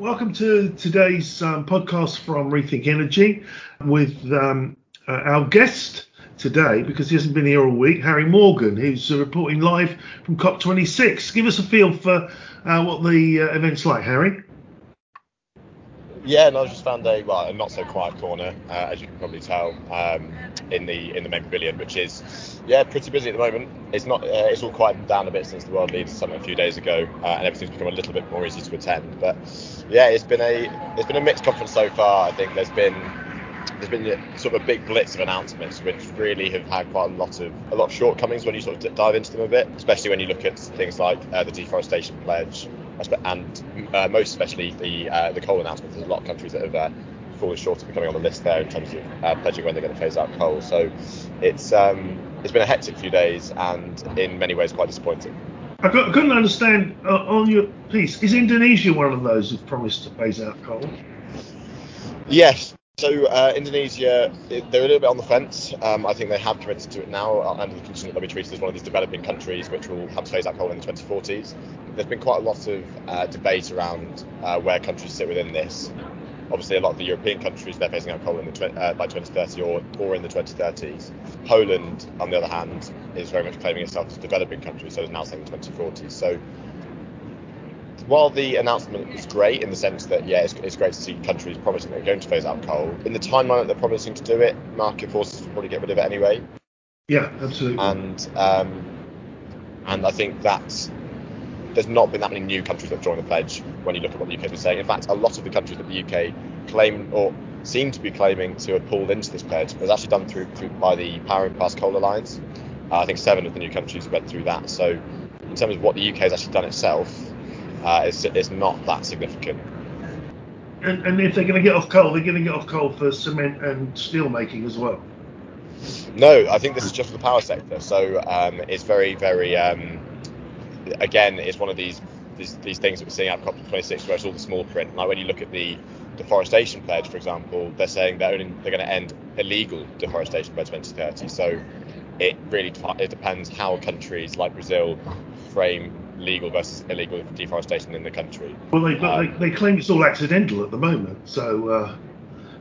welcome to today's um, podcast from Rethink Energy with um, uh, our guest today, because he hasn't been here all week, Harry Morgan, who's uh, reporting live from COP26. Give us a feel for uh, what the uh, event's like, Harry. Yeah, and I just found a well, a not so quiet corner, uh, as you can probably tell, um, in the in the main pavilion, which is yeah pretty busy at the moment. It's not uh, it's all quieted down a bit since the World Leaders Summit a few days ago, uh, and everything's become a little bit more easy to attend. But yeah, it's been a it's been a mixed conference so far. I think there's been there's been sort of a big blitz of announcements which really have had quite a lot of a lot of shortcomings when you sort of dive into them a bit, especially when you look at things like uh, the deforestation pledge and uh, most especially the uh, the coal announcements. There's a lot of countries that have uh, fallen short of becoming on the list there in terms of uh, pledging when they're going to phase out coal. So it's um, it's been a hectic few days and in many ways quite disappointing. I couldn't understand uh, on your piece. Is Indonesia one of those who've promised to phase out coal? Yes, so uh, Indonesia, they're a little bit on the fence. Um, I think they have committed to it now under the condition that they'll be treated as one of these developing countries which will have to phase out coal in the 2040s. There's been quite a lot of uh, debate around uh, where countries sit within this. Obviously, a lot of the European countries they're phasing out coal in the tw- uh, by 2030 or, or in the 2030s. Poland, on the other hand, is very much claiming itself as a developing country, so it's now saying the 2040s. So while the announcement is great in the sense that yeah, it's, it's great to see countries promising they're going to phase out coal, in the timeline that they're promising to do it, market forces will probably get rid of it anyway. Yeah, absolutely. And um, and I think that's there's not been that many new countries that have joined the pledge when you look at what the UK is saying. In fact, a lot of the countries that the UK claim or seem to be claiming to have pulled into this pledge was actually done through, through by the Powering Past Coal Alliance. Uh, I think seven of the new countries went through that. So in terms of what the UK has actually done itself, uh, it's, it's not that significant. And, and if they're going to get off coal, they're going to get off coal for cement and steel making as well. No, I think this is just for the power sector. So um, it's very, very, um, again, it's one of these, these, these things that we're seeing out of COP26 where it's all the small print. Like when you look at the deforestation pledge, for example, they're saying they're only they're going to end illegal deforestation by 2030. So it really it depends how countries like Brazil frame legal versus illegal deforestation in the country. Well, they, um, they, they, claim it's all accidental at the moment, so uh,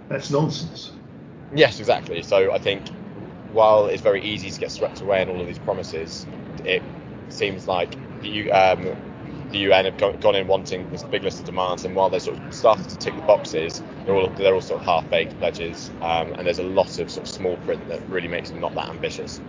that's nonsense. Yes, exactly. So I think while it's very easy to get swept away in all of these promises, it seems like the, um, the UN have gone in wanting this big list of demands, and while they're sort of starting to tick the boxes, they're all they're all sort of half-baked pledges, um, and there's a lot of sort of small print that really makes them not that ambitious.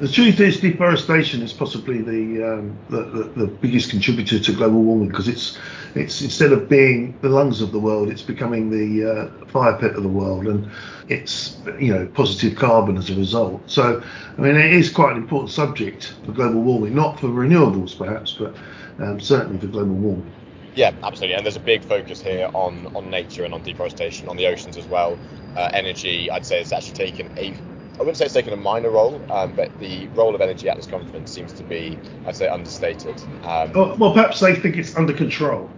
The truth is, deforestation is possibly the, um, the, the, the, biggest contributor to global warming because it's it's instead of being the lungs of the world, it's becoming the uh, fire pit of the world, and it's you know positive carbon as a result. So, I mean, it is quite an important subject for global warming, not for renewables perhaps, but um, certainly for global warming. Yeah, absolutely. And there's a big focus here on on nature and on deforestation, on the oceans as well. Uh, energy, I'd say, it's actually taken a I wouldn't say it's taken a minor role, um, but the role of energy at this conference seems to be, I'd say, understated. Um, well, well, perhaps they think it's under control.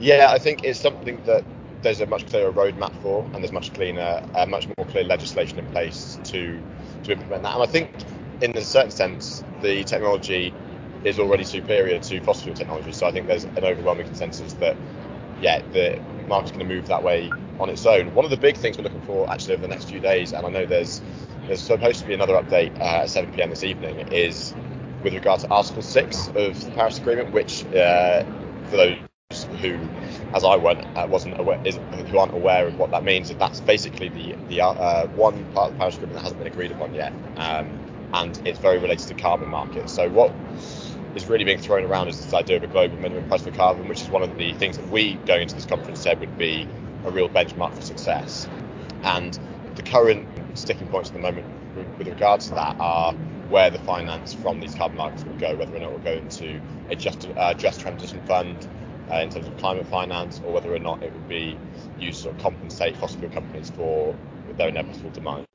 Yeah, I think it's something that there's a much clearer roadmap for, and there's much cleaner, uh, much more clear legislation in place to to implement that. And I think, in a certain sense, the technology is already superior to fossil fuel technology. So I think there's an overwhelming consensus that, yeah, the market's going to move that way on its own. One of the big things we're looking for actually over the next few days, and I know there's there's supposed to be another update uh, at 7 p.m. this evening, is with regard to Article 6 of the Paris Agreement, which uh, for those who, as I went, uh, wasn't aware, who aren't aware of what that means, that's basically the the uh, one part of the Paris Agreement that hasn't been agreed upon yet, um, and it's very related to carbon markets. So what is really being thrown around is this idea of a global minimum price for carbon, which is one of the things that we going into this conference said would be a real benchmark for success. And the current sticking points at the moment with regards to that are where the finance from these carbon markets will go, whether or not it will go into a just, uh, just transition fund uh, in terms of climate finance, or whether or not it would be used to sort of compensate fossil fuel companies for their inevitable demise.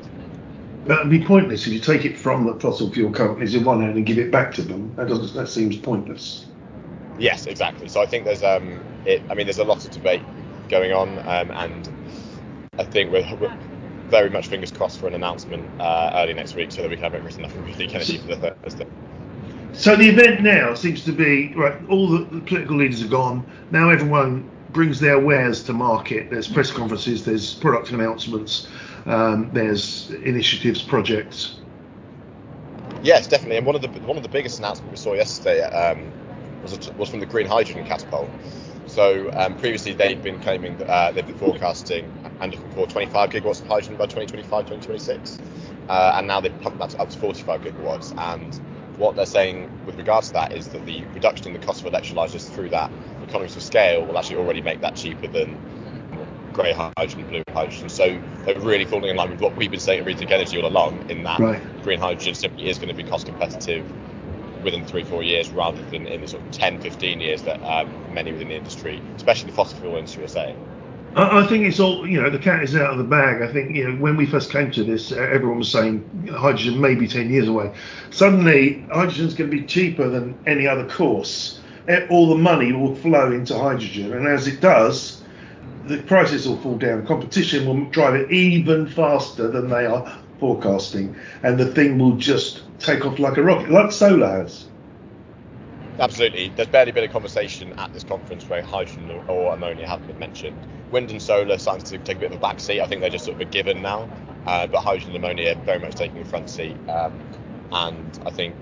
That would be pointless if you take it from the fossil fuel companies in one hand and give it back to them. That doesn't. That seems pointless. Yes, exactly. So I think there's um, it, I mean, there's a lot of debate going on, um, and I think we're, we're, very much fingers crossed for an announcement uh, early next week so that we can have it written up in Rethink Energy for the Thursday. So the event now seems to be right. All the, the political leaders are gone. Now everyone brings their wares to market. There's press conferences. There's product announcements. Um, there's initiatives, projects. Yes, definitely. And one of the one of the biggest announcements we saw yesterday um, was was from the Green Hydrogen Catapult. So um, previously they've been claiming that uh, they've been forecasting and looking for 25 gigawatts of hydrogen by 2025, 2026, uh, and now they've pumped that up to 45 gigawatts. And what they're saying with regards to that is that the reduction in the cost of electrolyzers through that economies of scale will actually already make that cheaper than grey hydrogen, blue hydrogen. So they're really falling in line with what we've been saying at Rethink Energy all along, in that right. green hydrogen simply is going to be cost competitive within three, four years rather than in the sort of 10, 15 years that um, many within the industry, especially the fossil fuel industry, are saying. I think it's all, you know, the cat is out of the bag. I think, you know, when we first came to this, everyone was saying hydrogen may be 10 years away. Suddenly, hydrogen is going to be cheaper than any other course. All the money will flow into hydrogen. And as it does, the prices will fall down. Competition will drive it even faster than they are forecasting. And the thing will just take off like a rocket, like solar has. Absolutely. There's barely been a conversation at this conference where hydrogen or ammonia haven't been mentioned. Wind and solar starting to take a bit of a back seat. I think they're just sort of a given now. Uh, but hydrogen and ammonia very much taking a front seat. Um, and I think,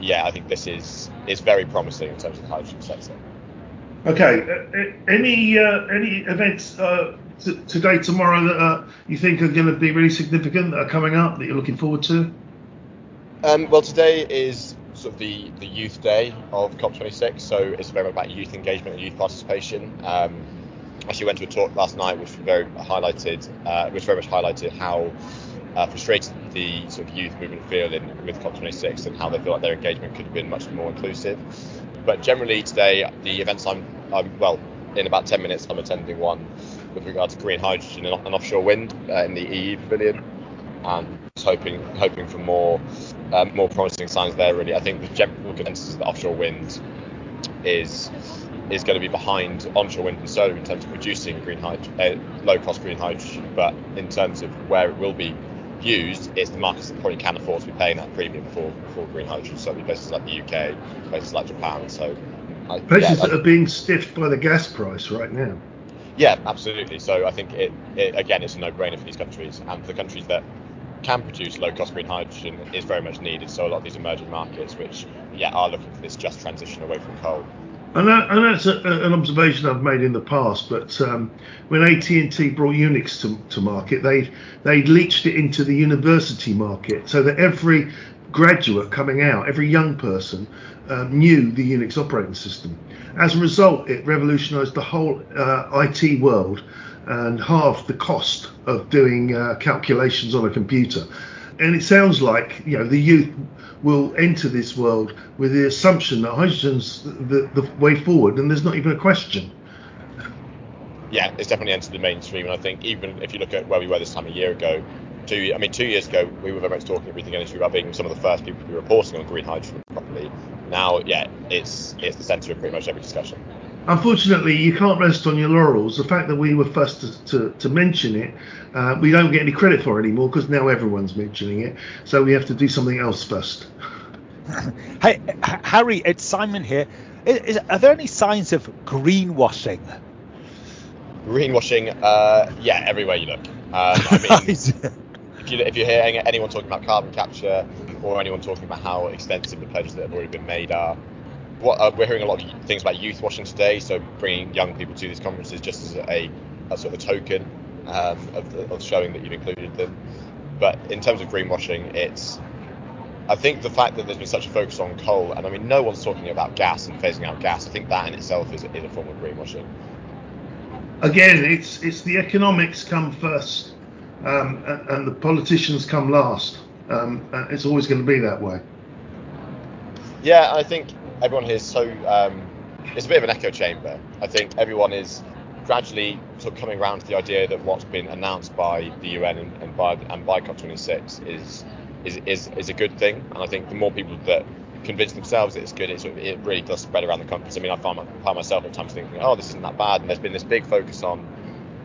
yeah, I think this is is very promising in terms of the hydrogen sector. Okay. Uh, uh any uh, any events uh, t- today, tomorrow that uh, you think are going to be really significant that are coming up that you're looking forward to? Um, well, today is sort of the, the youth day of COP26, so it's very much about youth engagement and youth participation. Um, actually went to a talk last night which very highlighted, uh, which very much highlighted how uh, frustrated the sort of youth movement feel in, with COP26 and how they feel like their engagement could have been much more inclusive. But generally today, the events I'm, I'm well, in about 10 minutes, I'm attending one with regard to green hydrogen and, and offshore wind uh, in the EU pavilion and hoping hoping for more um, more promising signs there. Really, I think the general consensus is that offshore wind is is going to be behind onshore wind and solar in terms of producing green hydrogen, uh, low cost green hydrogen. But in terms of where it will be used, it's the markets that probably can afford to be paying that premium for, for green hydrogen. Certainly places like the UK, places like Japan. So I, places yeah, that are being stiffed by the gas price right now. Yeah, absolutely. So I think it, it again, it's a no-brainer for these countries, and for the countries that can produce low cost green hydrogen is very much needed. So a lot of these emerging markets, which yeah are looking for this just transition away from coal. And, that, and that's a, an observation I've made in the past. But um, when AT&T brought Unix to, to market, they they leached it into the university market, so that every graduate coming out, every young person um, knew the Unix operating system. As a result, it revolutionised the whole uh, IT world and half the cost of doing uh, calculations on a computer. And it sounds like you know the youth will enter this world with the assumption that hydrogen's the, the way forward, and there's not even a question. Yeah, it's definitely entered the mainstream, and I think even if you look at where we were this time a year ago, two I mean two years ago we were very much talking at Rethink Energy about being some of the first people to be reporting on green hydrogen properly. Now, yeah, it's it's the centre of pretty much every discussion unfortunately, you can't rest on your laurels. The fact that we were first to, to, to mention it, uh, we don't get any credit for it anymore because now everyone's mentioning it. So we have to do something else first. hey, Harry, it's Simon here. Is, are there any signs of greenwashing? Greenwashing, uh, yeah, everywhere you look. Um, I mean, if you if you hear anyone talking about carbon capture or anyone talking about how extensive the pledges that have already been made are, what uh, we're hearing a lot of things about youth washing today. So bringing young people to these conferences just as a, a sort of a token um, of, the, of showing that you've included them. But in terms of greenwashing, it's I think the fact that there's been such a focus on coal, and I mean, no one's talking about gas and phasing out gas. I think that in itself is, is a form of greenwashing. Again, it's it's the economics come first, um, and, and, the politicians come last. Um, it's always going to be that way. Yeah, I think everyone here is so um, it's a bit of an echo chamber. I think everyone is gradually sort of coming around to the idea that what's been announced by the UN and, and by and by COP26 is, is is is a good thing. And I think the more people that convince themselves that it's good, it, it really does spread around the conference. I mean, I find, find myself at times thinking, oh, this isn't that bad. And there's been this big focus on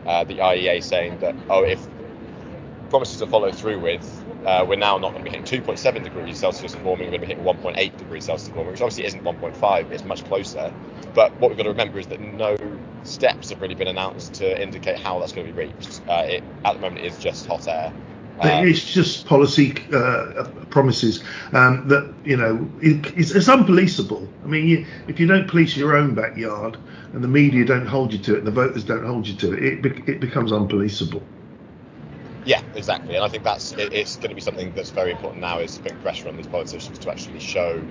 uh, the IEA saying that, oh, if promises to follow through with, uh, we're now not going to be hitting 2.7 degrees Celsius warming, we're going to be hitting 1.8 degrees Celsius warming, which obviously isn't 1.5, it's much closer. But what we've got to remember is that no steps have really been announced to indicate how that's going to be reached. Uh, it, at the moment, it is just hot air. Um, it's just policy uh, promises um, that you know it, it's, it's, unpoliceable. I mean, you, if you don't police your own backyard and the media don't hold you to it, and the voters don't hold you to it, it, it becomes unpoliceable. Yeah, exactly, and I think that's it, it's going to be something that's very important now is putting pressure on these politicians to actually show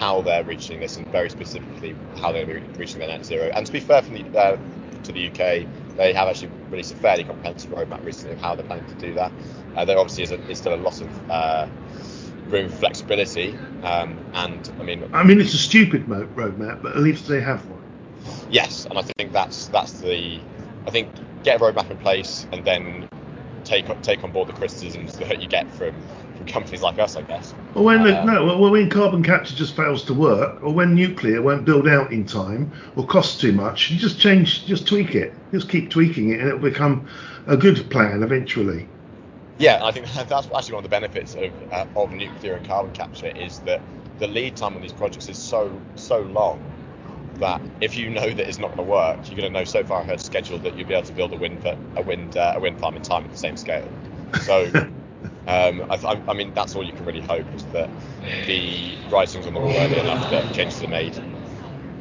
how they're reaching this and very specifically how they're reaching their net zero. And to be fair from the, uh, to the UK, they have actually released a fairly comprehensive roadmap recently of how they're planning to do that. Uh, there obviously is, a, is, still a lot of uh, room for flexibility, um, and I mean, I mean it's a stupid roadmap, but at least they have one. Yes, and I think that's that's the I think get a roadmap in place and then take take on board the criticisms that you get from from companies like us, I guess. Or when um, no, well, when carbon capture just fails to work, or when nuclear won't build out in time, or costs too much, you just change, just tweak it, just keep tweaking it, and it'll become a good plan eventually. Yeah, I think that's actually one of the benefits of uh, of nuclear and carbon capture is that the lead time on these projects is so so long that if you know that it's not going to work, you're going to know so far ahead of schedule that you'll be able to build a wind a wind uh, a wind farm in time at the same scale. So, um, I, I, mean, that's all you can really hope is that the writings on the wall early enough that changes are made.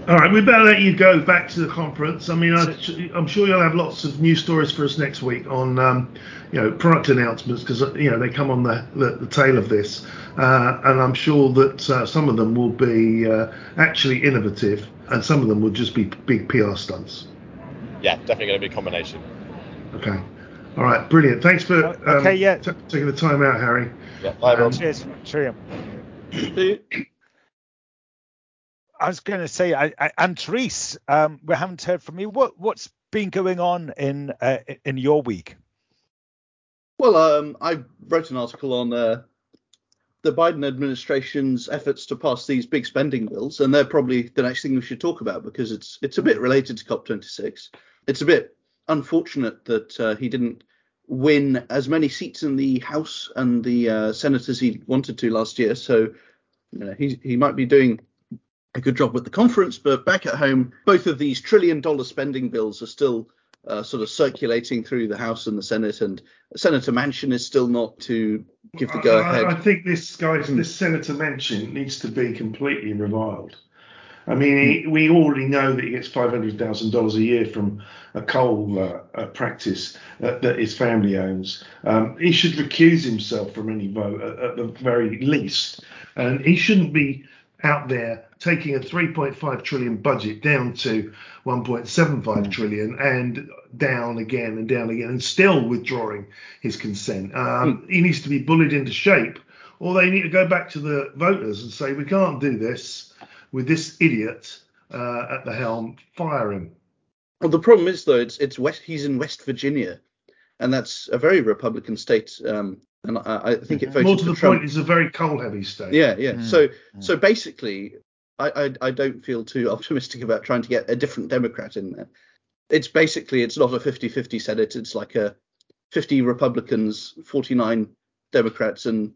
All right, we better let you go back to the conference. I mean, I, am sure you'll have lots of new stories for us next week on, um, you know, product announcements because you know they come on the, the, the tail of this, uh, and I'm sure that uh, some of them will be uh, actually innovative and some of them will just be big PR stunts. Yeah, definitely going to be a combination. Okay. All right, brilliant. Thanks for um, okay, yeah. T- taking the time out, Harry. Yeah, bye, um, Cheers. Cheerio. I was going to say, I, I, and Therese, um, we haven't heard from you. What what's been going on in uh, in your week? Well, um, I wrote an article on uh, the Biden administration's efforts to pass these big spending bills, and they're probably the next thing we should talk about because it's it's a bit related to COP26. It's a bit unfortunate that uh, he didn't win as many seats in the House and the uh, Senate as he wanted to last year. So you know, he he might be doing a good job with the conference, but back at home, both of these trillion dollar spending bills are still uh, sort of circulating through the House and the Senate, and Senator Manchin is still not to give the go ahead. I, I think this guy, mm. this Senator Manchin, needs to be completely reviled. I mean, he, hmm. we already know that he gets five hundred thousand dollars a year from a coal uh, practice that, that, his family owns. Um, he should recuse himself from any vote at, at the very least, and he shouldn't be out there taking a 3.5 trillion budget down to 1.75 mm. trillion and down again and down again and still withdrawing his consent. Um, mm. He needs to be bullied into shape, or they need to go back to the voters and say, we can't do this with this idiot uh, at the helm. Fire him. Well, the problem is though, it's it's West. He's in West Virginia, and that's a very Republican state. Um, and I, I think it voted more to the Trump. point. It's a very coal-heavy state. Yeah, yeah. Mm. So, mm. so basically, I, I, I don't feel too optimistic about trying to get a different Democrat in there. It's basically it's not a 50-50 Senate. It's like a 50 Republicans, 49 Democrats, and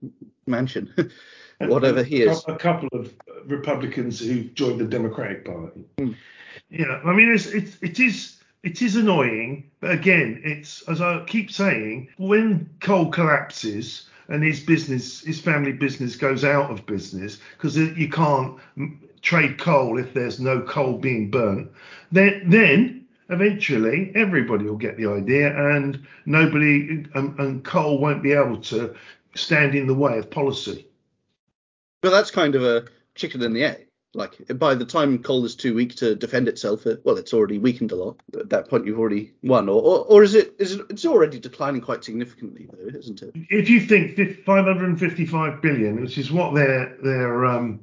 Manchin, whatever he is. A couple of Republicans who joined the Democratic Party. Mm. Yeah, I mean it's, it's it is it is annoying, but again, it's as I keep saying, when coal collapses and his business, his family business goes out of business because you can't trade coal if there's no coal being burnt, then then eventually everybody will get the idea and nobody and, and coal won't be able to stand in the way of policy. But that's kind of a chicken and the egg. Like by the time coal is too weak to defend itself, uh, well, it's already weakened a lot. At that point, you've already won, or or, or is it is it, it's already declining quite significantly, though, isn't it? If you think 555 billion, which is what their their um,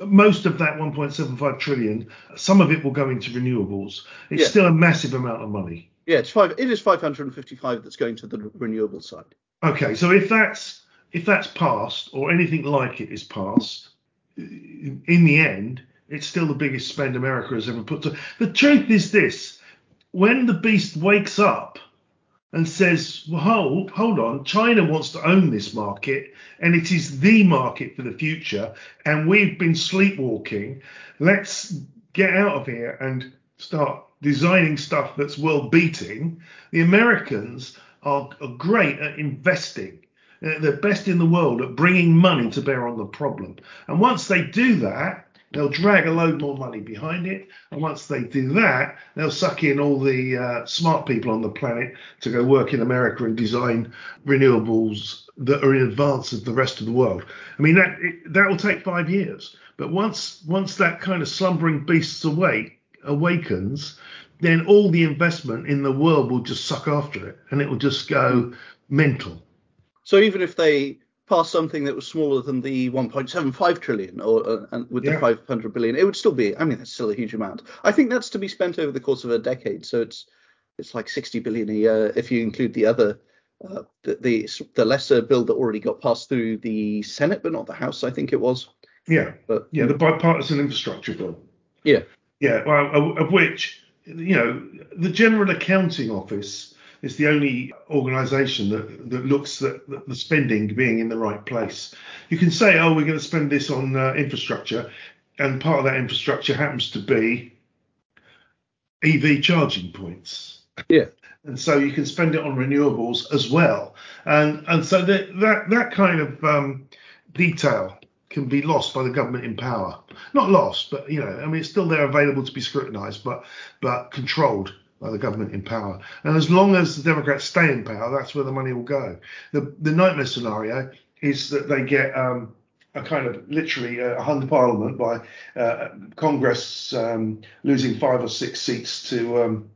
most of that 1.75 trillion, some of it will go into renewables. It's yeah. still a massive amount of money. Yeah, it's five. It is 555 that's going to the renewable side. Okay, so if that's if that's passed or anything like it is passed, in the end, it's still the biggest spend America has ever put to. The truth is this: when the beast wakes up, and says, well, hold, hold on, China wants to own this market and it is the market for the future. And we've been sleepwalking. Let's get out of here and start designing stuff that's world beating. The Americans are, are great at investing. They're best in the world at bringing money to bear on the problem. And once they do that, they'll drag a load more money behind it. And once they do that, they'll suck in all the uh, smart people on the planet to go work in America and design renewables that are in advance of the rest of the world. I mean, that that will take five years. But once once that kind of slumbering beast's awake awakens, then all the investment in the world will just suck after it, and it will just go mental. So even if they pass something that was smaller than the 1.75 trillion or uh, and with Yeah. the 500 billion, it would still be. I mean, that's still a huge amount. I think that's to be spent over the course of a decade. So it's it's like 60 billion a year if you include the other. Uh, the, the the lesser bill that already got passed through the Senate, but not the House, I think it was. Yeah, But yeah, the bipartisan infrastructure bill. yeah, Yeah, well, of which, you know, the General Accounting Office is the only organisation that, that looks at the- the spending being in the right place. You can say, oh, we're going to spend this on uh, infrastructure, and part of that infrastructure happens to be EV charging points. yeah. And so you can spend it on renewables as well. And and so that that, that kind of um, detail can be lost by the government in power. Not lost, but you know, I mean, it's still there available to be scrutinised, but but controlled by the government in power. And as long as the Democrats stay in power, that's where the money will go. The the nightmare scenario is that they get um, a kind of literally uh, hung parliament by uh, Congress um, losing five or six seats to um,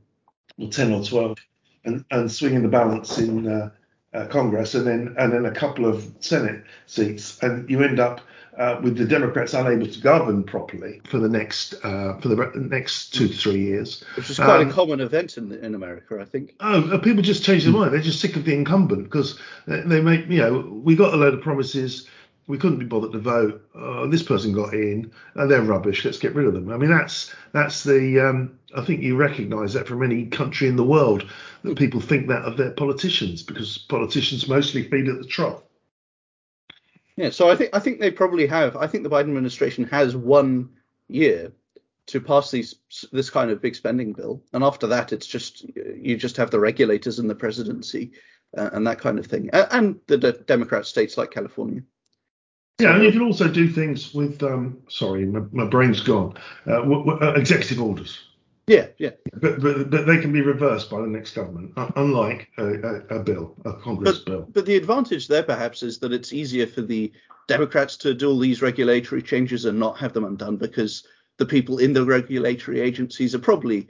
or ten or twelve, and, and swinging the balance in uh, uh, Congress, and then and then a couple of Senate seats, and you end up uh, with the Democrats unable to govern properly for the next uh, for the next two to three years. Which is quite Um, a common event in in America, I think. Oh, uh, people just change their mind. They're just sick of the incumbent because they, they make, you know, we got a load of promises. We couldn't be bothered to vote. Uh, this person got in, and they're rubbish. Let's get rid of them. I mean, that's that's the. Um, I think you recognise that from any country in the world that people think that of their politicians because politicians mostly feed at the trough. Yeah, so I think I think they probably have. I think the Biden administration has one year to pass these this kind of big spending bill, and after that, it's just you just have the regulators and the presidency uh, and that kind of thing, and, and the de- Democrat states like California. Yeah, and you can also do things with. Um, sorry, my, my brain's gone. Uh, w- w- uh, executive orders. Yeah, yeah. But, but but they can be reversed by the next government, unlike a, a, a bill, a Congress bill. But the advantage there perhaps is that it's easier for the Democrats to do all these regulatory changes and not have them undone because the people in the regulatory agencies are probably,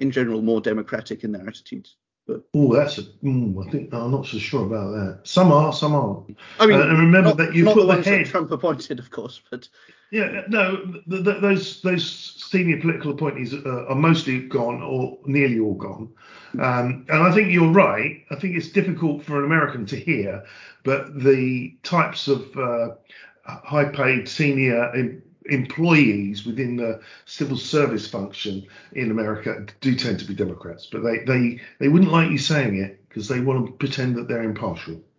in general, more democratic in their attitudes. But Oh, that's a. Mm, I think I'm not so sure about that. Some are, some aren't. I mean, Uh, and remember not, that you not put the the head- Trump appointed, of course, but Yeah, no, th- th- those those senior political appointees uh, are mostly gone or nearly all gone. Um, and I think you're right. I think it's difficult for an American to hear, but the types of uh, high-paid senior employees within the civil service function in America do tend to be Democrats, but they they they wouldn't like you saying it because they want to pretend that they're impartial.